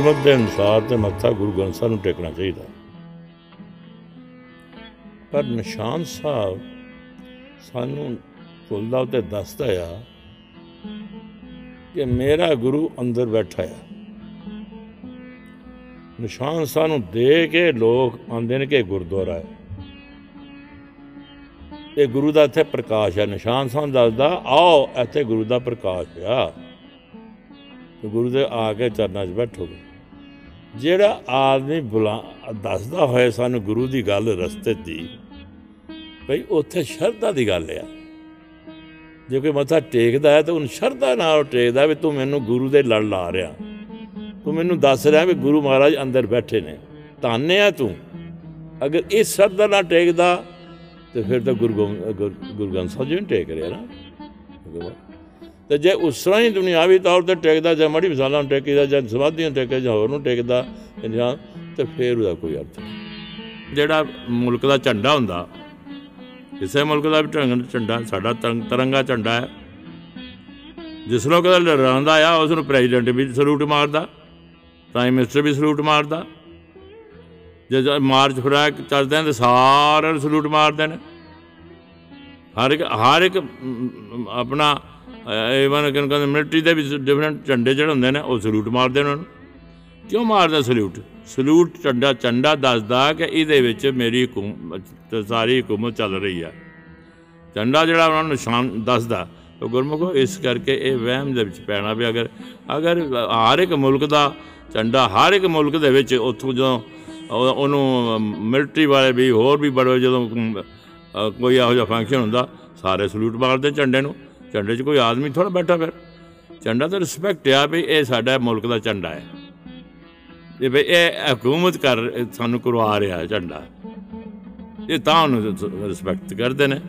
ਗੁਰਮਤਿ ਦੇ ਅਨੁਸਾਰ ਤੇ ਮੱਥਾ ਗੁਰੂ ਗ੍ਰੰਥ ਸਾਹਿਬ ਨੂੰ ਟੇਕਣਾ ਚਾਹੀਦਾ। ਪਰ ਨਿਸ਼ਾਨ ਸਾਹਿਬ ਸਾਨੂੰ ਖੁੱਲਦਾ ਉਤੇ ਦੱਸਦਾ ਆ ਕਿ ਮੇਰਾ ਗੁਰੂ ਅੰਦਰ ਬੈਠਾ ਆ। ਨਿਸ਼ਾਨ ਸਾਨੂੰ ਦੇ ਕੇ ਲੋਕ ਆਉਂਦੇ ਨੇ ਕਿ ਗੁਰਦੁਆਰਾ ਹੈ। ਇਹ ਗੁਰੂ ਦਾ ਇੱਥੇ ਪ੍ਰਕਾਸ਼ ਹੈ ਨਿਸ਼ਾਨ ਸਾਨੂੰ ਦੱਸਦਾ, ਆਓ, ਇੱਥੇ ਗੁਰੂ ਦਾ ਪ੍ਰਕਾਸ਼ ਆ। ਤੇ ਗੁਰੂ ਦੇ ਆ ਕੇ ਚਰਨਾਂ 'ਚ ਬੈਠੋਗੇ। ਜਿਹੜਾ ਆਦਮੀ ਬੁਲਾ, ਦੱਸਦਾ ਹੋਏ ਸਾਨੂੰ ਗੁਰੂ ਦੀ ਗੱਲ ਰਸਤੇ ਦੀ, ਭਈ ਉੱਥੇ ਸ਼ਰਧਾ ਦੀ ਗੱਲ ਆ। ਜੇ ਕੋਈ ਮੱਥਾ ਟੇਕਦਾ ਹੈ ਤਾਂ ਉਹਨੂੰ ਸ਼ਰਧਾ ਨਾਲ ਟੇਕਦਾ ਵੀ ਤੂੰ ਮੈਨੂੰ ਗੁਰੂ ਦੇ ਲੜ ਲਾ ਰਿਹਾ। ਤੂੰ ਮੈਨੂੰ ਦੱਸ ਰਿਹਾ ਵੀ ਗੁਰੂ ਮਹਾਰਾਜ ਅੰਦਰ ਬੈਠੇ ਨੇ। ਧੰਨ ਆ ਤੂੰ। ਅਗਰ ਇਸ ਸ਼ਰਧਾ ਨਾਲ ਟੇਕਦਾ, ਤੇ ਫਿਰ ਤਾਂ ਗੁਰੂ ਗੋਬਿੰਦ- ਗੁਰ- ਗੁਰੂ ਗ੍ਰੰਥ ਸਾਹਿਬ ਜੀ ਨੂੰ ਟੇਕ ਰਿਹਾ ਨਾ। ਤੇ ਜੇ ਉਸ ਤਰ੍ਹਾਂ ਹੀ ਦੁਨਿਆਵੀ ਤੌਰ ਤੇ ਟੇਕਦਾ ਜਾਂ ਮੜੀ ਮਿਸਾਲਾਂ ਨੂੰ ਟੇਕਦਾ ਜਾਂ ਸਮਾਧੀਆਂ ਨੂੰ ਟੇਕਦਾ ਜਾਂ ਹੋਰ ਨੂੰ ਟੇਕਦਾ ਇਨਸਾਨ ਤੇ ਫਿਰ ਉਹਦਾ ਕੋਈ ਅਰਥ ਨਹੀਂ। ਜਿਹੜਾ ਮੁਲਕ ਦਾ ਝੰਡਾ ਹੁੰਦਾ ਕਿਸੇ ਮੁਲਕ ਦਾ ਵੀ ਢੰਗ- ਝੰਡਾ ਸਾਡਾ ਤਰੰਗ- ਤਿਰੰਗਾ ਝੰਡਾ ਹੈ। ਜਿਸ ਲੋਕ ਦਾ ਲਹਿਰਾਉਂਦਾ ਆ ਉਸ ਨੂੰ ਪ੍ਰੈਜ਼ੀਡੈਂਟ ਵੀ ਸਲੂਟ ਮਾਰਦਾ ਪ੍ਰਾਈਮ ਮਿਨਿਸਟਰ ਵੀ ਸਲੂਟ ਮਾਰਦਾ। ਜੇ ਜਦ ਮਾਰਚ ਫਰਾਕ ਚੱਲਦੇ ਆ ਤੇ ਸਾਰਿਆਂ ਨੂੰ ਸਲੂਟ ਮਾਰਦੇ ਨੇ। ਹਰ ਇੱਕ ਹਰ ਇੱਕ ਅਮ, ਆਪਣਾ ਇਵਨ ਕਹਿੰਦੇ ਮਿਲਟਰੀ ਦੇ ਵੀ ਡਿਫਰੈਂਟ ਝੰਡੇ ਜਿਹੜੇ ਹੁੰਦੇ ਨੇ ਉਹ ਸਲੂਟ ਮਾਰਦੇ ਨੇ ਉਹਨਾਂ। ਨੂੰ ਕਿਉਂ ਮਾਰਦਾ ਸਲੂਟ ਸਲੂਟ ਝੰਡਾ ਝੰਡਾ ਦੱਸਦਾ ਕਿ ਇਹਦੇ ਵਿੱਚ ਮੇਰੀ ਹਕੂਮਤ ਸਾਰੀ ਹਕੂਮਤ ਚੱਲ ਰਹੀ ਹੈ ਝੰਡਾ ਜਿਹੜਾ ਉਹਨਾਂ ਨੂੰ ਨਿਸ਼ਾਨ ਦੱਸਦਾ ਉਹ ਗੁਰਮੁਖੋ ਇਸ ਕਰਕੇ ਇਹ ਵਹਿਮ ਦੇ ਵਿੱਚ ਪੈਣਾ ਵੀ ਅਗਰ ਅਗਰ ਹਰ ਇੱਕ ਮੁਲਕ ਦਾ ਝੰਡਾ ਹਰ ਇੱਕ ਮੁਲਕ ਦੇ ਵਿੱਚ ਉੱਥੋਂ ਜਦੋਂ ਉਹ- ਉਹਨੂੰ ਮਿਲਟਰੀ ਵਾਲੇ ਵੀ ਹੋਰ ਵੀ ਬੜੇ ਜਦੋਂ ਅਮ, ਅ, ਕੋਈ ਇਹੋ ਜਿਹਾ ਫੰਕਸ਼ਨ ਹੁੰਦਾ ਸਾਰੇ ਸਲੂਟ ਮਾਰਦੇ ਝੰਡੇ ਨੂੰ। ਝੰਡੇ 'ਚ ਕੋਈ ਆਦਮੀ ਥੋੜਾ ਬੈਠਾ ਫਿਰ। ਝੰਡਾ ਤਾਂ ਰਿਸਪੈਕਟ ਆ ਵੀ ਇਹ ਸਾਡਾ ਮੁਲਕ ਦਾ ਝੰਡਾ ਹੈ। ਇਹ ਵੀ ਇਹ ਹਕੂਮਤ ਕਰ ਸਾਨੂੰ ਕਰਵਾ ਰਿਹਾ ਹੈ ਝੰਡਾ। ਇਹ ਤਾਂ ਉਹਨੂੰ ਰਿਸਪੈਕਟ ਕਰਦੇ ਨੇ।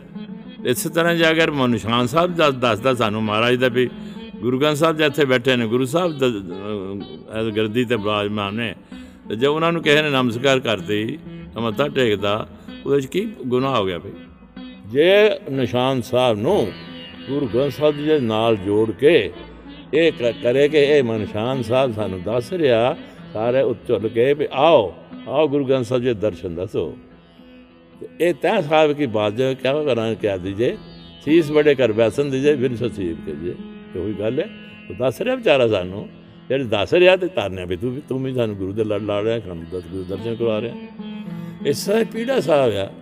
ਇਸੇ ਤਰ੍ਹਾਂ ਜੇ ਅਗਰ ਮ- ਨਿਸ਼ਾਨ ਸਾਹਿਬ ਦਾ ਦੱਸਦਾ ਸਾਨੂੰ ਮਹਾਰਾਜ ਦਾ ਵੀ ਗੁਰੂ ਗ੍ਰੰਥ ਸਾਹਿਬ ਜਿੱਥੇ ਬੈਠੇ ਨੇ ਗੁਰੂ ਸਾਹਿਬ ਦਾ ਅਹ, ਇਹ ਗਰਦੀ ਤੇ ਬਿਰਾਜਮਾਨ ਨੇ ਤੇ ਜੇ ਉਹਨਾਂ ਨੂੰ ਕਿਸੇ ਨੇ ਨਮਸਕਾਰ ਕਰਤੀ ਤਾਂ ਮੱਥਾ ਟੇਕਦਾ ਉਹਦੇ ਵਿੱਚ ਕੀ ਗੁਨਾਹ ਹੋ ਗਿਆ ਭਈ ਜੇ ਨਿਸ਼ਾਨ ਸਾਹਿਬ ਨੂੰ ਗੁਰੂ ਗ੍ਰੰਥ ਸਾਹਿਬ ਜੀ ਦੇ ਨਾਲ ਜੋੜ ਕੇ ਇਹ ਕ- ਕਰੇ ਕਿ ਇਹ ਨਿਸ਼ਾਨ ਸਾਹਿਬ ਸਾਨੂੰ ਦੱਸ ਰਿਹਾ, ਸਾਰੇ ਉੱਚਲ ਕੇ ਵੀ ਆਓ ਆਓ ਗੁਰੂ ਗ੍ਰੰਥ ਸਾਹਿਬ ਜੀ ਦੇ ਦਰਸ਼ਨ ਦੱਸੋ। ਇਹ ਤੈ ਸਾਹਿਬ ਕੀ ਬਾਤ ਜੋ ਕਿਆ ਕਰਾਂ, ਕਿਆ ਦੀਜੇ? ਸੀਸ ਬੜੇ ਕਰ ਬੈਸਨ ਦੀਜੇ ਫਿਰ ਸਸੀਬ ਕੇ ਜੇ। ਉਹੀ ਗੱਲ ਹੈ। ਉਹ ਦੱਸ ਰਿਹਾ ਵਿਚਾਰਾ ਸਾਨੂੰ। ਜਿਹੜੇ ਦੱਸ ਰਿਹਾ ਤੇ ਤਾਰਨੇ ਵੀ ਤੂੰ ਵੀ ਤੂੰ ਵੀ ਸਾਨੂੰ ਗੁਰੂ ਦੇ ਲੜ ਲਾ ਰਿਹਾ ਕੰਮ ਦਸ ਗੁਰੂ ਦਰਸ਼ਨ ਕਰਵਾ ਰਿਹਾ। ਇਸ ਤਰ੍ਹਾਂ ਪੀੜਾ ਸਾਹਿਬ ਆ।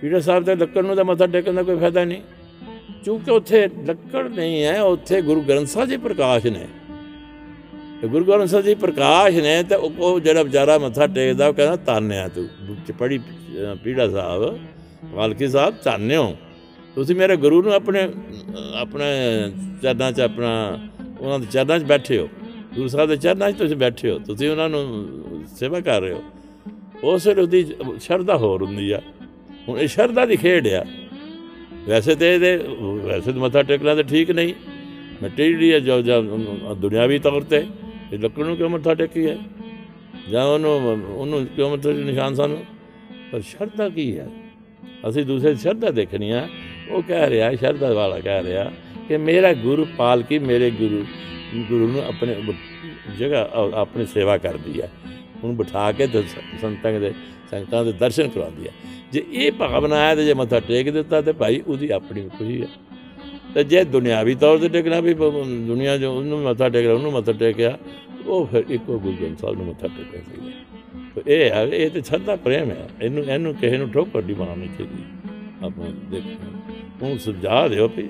ਪੀੜਾ ਸਾਹਿਬ ਤੇ ਲੱਕੜ ਨੂੰ ਤਾਂ ਮੱਥਾ ਟੇਕਣ ਦਾ ਕੋਈ ਫਾਇਦਾ ਨਹੀਂ। ਕਿਉਂਕਿ ਉੱਥੇ ਲੱਕੜ ਨਹੀਂ ਹੈ ਉੱਥੇ ਗੁਰੂ ਗ੍ਰੰਥ ਸਾਹਿਬ ਜੀ ਪ੍ਰਕਾਸ਼ ਨੇ। ਤੇ ਗੁਰੂ ਗ੍ਰੰਥ ਸਾਹਿਬ ਜੀ ਪ੍ਰਕਾਸ਼ ਨੇ ਤੇ ਉਹ ਉਹ ਜਿਹੜਾ ਵਿਚਾਰਾ ਮੱਥਾ ਟੇਕਦਾ ਉਹ ਕਹਿੰਦਾ ਤਾਨਿਆ ਤੂੰ ਚ ਪੜੀ ਪੀੜਾ ਸਾਹਿਬ ਪਾਲਕੀ ਸਾਹਿਬ ਤਾਨਿਓ। ਤੁਸੀਂ ਮੇਰੇ ਗੁਰੂ ਨੂੰ ਆਪਣੇ ਅਹ, ਆਪਣੇ ਚਰਨਾਂ 'ਚ ਆਪਣਾ ਉਹਨਾਂ ਦੇ ਚਰਨਾਂ 'ਚ ਬੈਠੇ ਹੋ। ਗੁਰੂ ਸਾਹਿਬ ਦੇ ਚਰਨਾਂ 'ਚ ਤੁਸੀਂ ਬੈਠੇ ਹੋ ਤੁਸੀਂ ਉਹਨਾਂ ਨੂੰ ਸੇਵਾ ਕਰ ਰਹੇ ਹੋ। ਉਸ ਵੇਲੇ ਉਹਦੀ ਸ਼ਰਧਾ ਹੋਰ ਹੁੰਦੀ ਆ। ਹੁਣ ਇਹ ਸ਼ਰਧਾ ਦੀ ਖੇਡ ਆ। ਵੈਸੇ ਤੇ ਇਹਦੇ, ਵੈਸੇ ਤਾਂ ਮੱਥਾ ਟੇਕਣਾ ਤਾਂ ਠੀਕ ਨਹੀਂ। ਮਿੱਟੀ ਜਿਹੜੀ ਹੈ, ਜੋ ਜੋ ਦੁਨਿਆਵੀ ਤੌਰ ਤੇ, ਇਹ ਲੱਕੜ ਨੂੰ ਕਿਉਂ ਮੱਥਾ ਟੇਕੀ ਹੈ? ਜਾਂ ਉਹਨੂੰ ਉਹਨੂੰ ਕਿਉਂ ਮੱਥਾ ਦੇ ਨਿਸ਼ਾਨ ਸਾਨੂੰ? ਪਰ ਸ਼ਰਧਾ ਕੀ ਹੈ? ਅਸੀਂ ਦੂਸਰੇ ਸ਼ਰਧਾ ਦੇਖਣੀ ਆ। ਉਹ ਕਹਿ ਰਿਹਾ, ਸ਼ਰਧਾ ਵਾਲਾ ਕਹਿ ਰਿਹਾ ਕਿ ਮੇਰਾ ਗੁਰੂ ਪਾਲਕੀ ਮੇਰੇ ਗੁਰੂ ਗੁਰੂ ਨੂੰ ਆਪਣੇ ਜਗ੍ਹਾ ਅ- ਆਪਣੀ ਸੇਵਾ ਕਰਦੀ ਹੈ। ਉਹਨੂੰ ਬਿਠਾ ਕੇ ਤੇ ਸ- ਸੰਤਾਂ ਦੇ ਸੰਗਤਾਂ ਦੇ ਦਰਸ਼ਨ ਕਰਵਾਉਂਦੀ ਹੈ ਜੇ ਇਹ ਭਾਵਨਾ ਹੈ ਤੇ ਜੇ ਮੱਥਾ ਟੇਕ ਦਿੱਤਾ ਤੇ ਭਾਈ ਉਹਦੀ ਆਪਣੀ ਖੁਸ਼ੀ ਹੈ ਤੇ ਜੇ ਦੁਨਿਆਵੀ ਤੌਰ ਤੇ ਟੇਕਣਾ ਵੀ ਪ- ਦੁਨੀਆ ਜੋ ਉਹਨੂੰ ਮੱਥਾ ਟੇਕਦਾ ਉਹਨੂੰ ਮੱਥਾ ਟੇਕਿਆ, ਉਹ ਫਿਰ ਇੱਕੋ ਗੁਰੂ ਗ੍ਰੰਥ ਸਾਹਿਬ ਨੂੰ ਮੱਥਾ ਟੇਕਣਾ ਚਾਹੀਦਾ ਤੇ ਇਹ ਹੈ ਇਹ ਤੇ ਛੱਡਾ ਪ੍ਰੇਮ ਹੈ ਇਹਨੂੰ ਇਹਨੂੰ ਕਿਸੇ ਨੂੰ ਠੋਕਰ ਨਹੀਂ ਮਾਰਨੀ ਚਾਹੀਦੀ। ਆਪਾਂ ਦੇਖ ਤੂੰ ਸੁਝਾ ਦਿਓ ਵੀ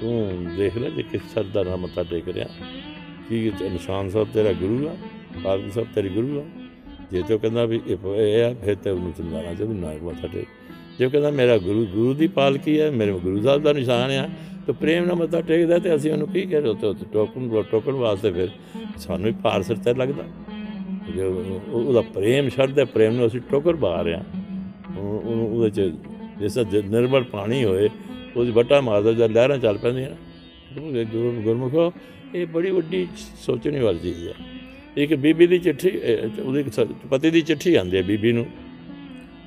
ਤੂੰ ਦੇਖ ਲੈ ਜੇ ਕਿਸ ਸ਼ਰਧਾ ਨਾਲ ਮੱਥਾ ਟੇਕ ਰਿਹਾ। ਕੀ ਇਹ ਨਿਸ਼ਾਨ ਸਾਹਿਬ ਤੇਰਾ ਗੁਰੂ ਆ ਪਾਲਕੀ ਸਾਹਿਬ ਤੇਰੀ ਗੁਰੂ ਆ। ਜੇ ਤੋ ਕਹਿੰਦਾ ਵੀ ਇਹ ਇਹ ਆ, ਫਿਰ ਤੇ ਉਹਨੂੰ ਸਮਝਾਉਣਾ ਚਾਹੀਦਾ ਨਾ ਮੱਥਾ ਟੇਕ ਜੇ ਉਹ ਕਹਿੰਦਾ ਮੇਰਾ ਗੁਰੂ ਗੁਰੂ ਦੀ ਪਾਲਕੀ ਹੈ, ਮੇਰੇ ਗੁਰੂ ਸਾਹਿਬ ਦਾ ਨਿਸ਼ਾਨ ਆ, ਤੇ ਪ੍ਰੇਮ ਨਾਲ ਮੱਥਾ ਟੇਕਦਾ ਤੇ ਅਸੀਂ ਉਹਨੂੰ ਕੀ ਕਹਿ ਰਹੇ ਉੱਥੇ ਉੱਥੇ ਟੋਕਨ ਟੋਕਨ ਵਾਸਤੇ ਫਿਰ ਸਾਨੂੰ ਵੀ ਭਾਰ ਸਿਰ ਤੇ ਲੱਗਦਾ। ਜੇ ਉਹ- ਉਹਦਾ ਪ੍ਰੇਮ ਸ਼ਰਧਾ ਪ੍ਰੇਮ ਨੂੰ ਅਸੀਂ ਟੋਕਰ ਪਾ ਰਹੇ ਹਾਂ। ਉਹ- ਉਹਨੂੰ ਉਹਦੇ ਚ ਜਿਸ ਤਰ੍ਹਾਂ ਜ- ਨਿਰਮਲ ਪਾਣੀ ਹੋਏ, ਉਹਦੀ ਵੱਟਾ ਮਾਰਦਾ ਜਦ ਲਹਿਰਾਂ ਚੱਲ ਪੈਂਦੀਆਂ। ਨਾ ਗੁਰੂ- ਗੁਰੂ ਗੁਰਮੁਖੋ, ਇਹ ਬੜੀ ਵੱਡੀ ਸੋਚਣੀ ਵਾਲੀ ਚੀਜ਼ ਹੈ। ਇੱਕ ਬੀਬੀ ਦੀ ਚਿੱਠੀ ਅਹ, ਉਹਦੀ ਇੱਕ ਸ- ਪਤੀ ਦੀ ਚਿੱਠੀ ਆਉਂਦੀ ਹੈ ਬੀਬੀ ਨੂੰ।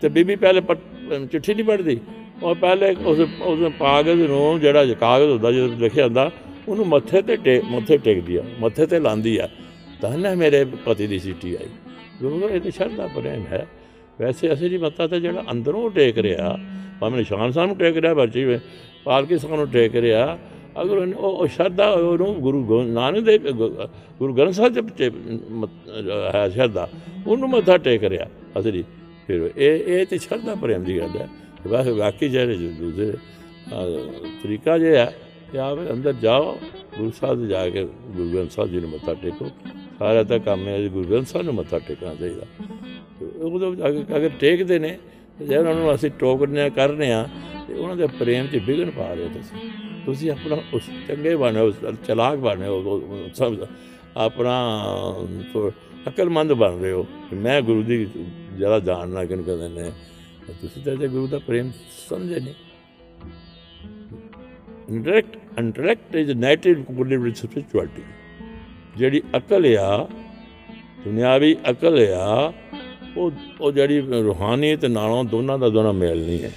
ਤੇ ਬੀਬੀ ਪਹਿਲੇ ਪਟ- ਚਿੱਠੀ ਨਹੀਂ ਪੜ੍ਹਦੀ। ਉਹ ਪਹਿਲੇ ਉਸ ਉਸ ਕਾਗਜ਼ ਨੂੰ ਜਿਹੜਾ ਕਾਗਜ਼ ਹੁੰਦਾ ਜਦੋਂ ਲਿਖਿਆ ਹੁੰਦਾ ਉਹਨੂੰ ਮੱਥੇ ਤੇ ਟੇ ਮੱਥੇ ਟੇਕਦੀ ਆ ਮੱਥੇ ਤੇ ਲਾਉਂਦੀ ਆ। ਧੰਨ ਹੈ ਮੇਰੇ ਪਤੀ ਦੀ ਸਿੱਟੀ ਆਈ। ਗੁਰੂ ਇਹ ਤੇ ਸ਼ਰਧਾ ਪ੍ਰੇਮ ਹੈ। ਵੈਸੇ ਅਸਲੀ ਮੱਤਾ ਤਾਂ ਜਿਹੜਾ ਅੰਦਰੋਂ ਟੇਕ ਰਿਹਾ ਭਾਵੇਂ ਨਿਸ਼ਾਨ ਸਾਹਿਬ ਨੂੰ ਟੇਕ ਰਿਹਾ ਬੱਚੀ ਪਾਲਕੀ ਸਾਹਿਬ ਨੂੰ ਟੇਕ ਰਿਹਾ ਅਗਰ ਉਹਨੇ- ਉਹ ਉਹ ਸ਼ਰਧਾ ਉਹਨੂੰ ਗੁਰੂ ਗੋ- ਨਾਨਕ ਦੇ ਗ- ਗੁਰੂ ਗ੍ਰੰਥ ਸਾਹਿਬ ਦੇ ਵਿੱਚ ਮਤ- ਹੈ ਸ਼ਰਧਾ ਉਹਨੂੰ ਮੱਥਾ ਟੇਕ ਰਿਹਾ ਅਸਲੀ। ਫਿਰ ਇਹ ਇਹ ਤੇ ਸ਼ਰਧਾ ਪ੍ਰੇਮ ਦੀ ਗੱਲ ਹੈ। ਵਾਹ ਵਾਕਈ ਜਿਹੜੇ ਦੂਸਰੇ ਅਹ, ਤਰੀਕਾ ਜੇ ਹੈ ਕਿ ਆਪ ਅੰਦਰ ਜਾਓ ਗੁਰੂ ਸਾਹਿਬ ਦੇ ਜਾ ਕੇ ਗੁਰੂ ਗ੍ਰੰਥ ਸਾਹਿਬ ਜੀ ਨੂੰ ਮੱਥਾ ਟੇਕੋ। ਸਾਰਾ ਤਾਂ ਕੰਮ ਹੈ ਜੀ ਗੁਰੂ ਗ੍ਰੰਥ ਸਾਹਿਬ ਨੂੰ ਮੱਥਾ ਟੇਕਣਾ ਚਾਹੀਦਾ। ਤੇ ਉਹਦੇ ਵਿੱਚ ਅਗਰ ਅਗਰ ਟੇਕਦੇ ਨੇ ਤੇ ਜੇ ਉਹਨਾਂ ਨੂੰ ਅਸੀਂ ਟੋਕਦੇ ਹਾਂ ਕਰਨੇ ਆ ਤੇ ਉਹਨਾਂ ਦੇ ਪ੍ਰੇਮ 'ਚ ਵਿਘਨ ਪਾ ਰਹੇ ਹੋ ਤੁਸੀਂ। ਤੁਸੀਂ ਆਪਣਾ ਉਸ ਚੰਗੇ ਬਣੇ ਹੋ ਚਲਾਕ ਬਣੇ ਹੋ, ਉਹ ਸਭ ਆਪਣਾ ਥੋ- ਅਕਲਮੰਦ ਬਣ ਰਹੇ ਹੋ। ਕਿ ਮੈਂ ਗੁਰੂ ਦੀ ਜ਼ਿਆਦਾ ਜਾਣਨਾ ਕਿਹਨੂੰ ਕਹਿੰਦੇ ਨੇ ਤੇ ਤੁਸੀਂ ਤਾਂ ਜੇ ਗੁਰੂ ਦਾ ਪ੍ਰੇਮ ਸਮਝੇ ਨਹੀਂ interact interact is native coded with spirituality ਜਿਹੜੀ ਅਕਲ ਆ, ਦੁਨਿਆਵੀ ਅਕਲ ਆ, ਉਹ ਉਹ ਜਿਹੜੀ ਰੂਹਾਨੀਅਤ ਨਾਲੋਂ ਦੋਨਾਂ ਦਾ ਦੋਨਾਂ ਮੇਲ ਨਹੀਂ ਹੈ।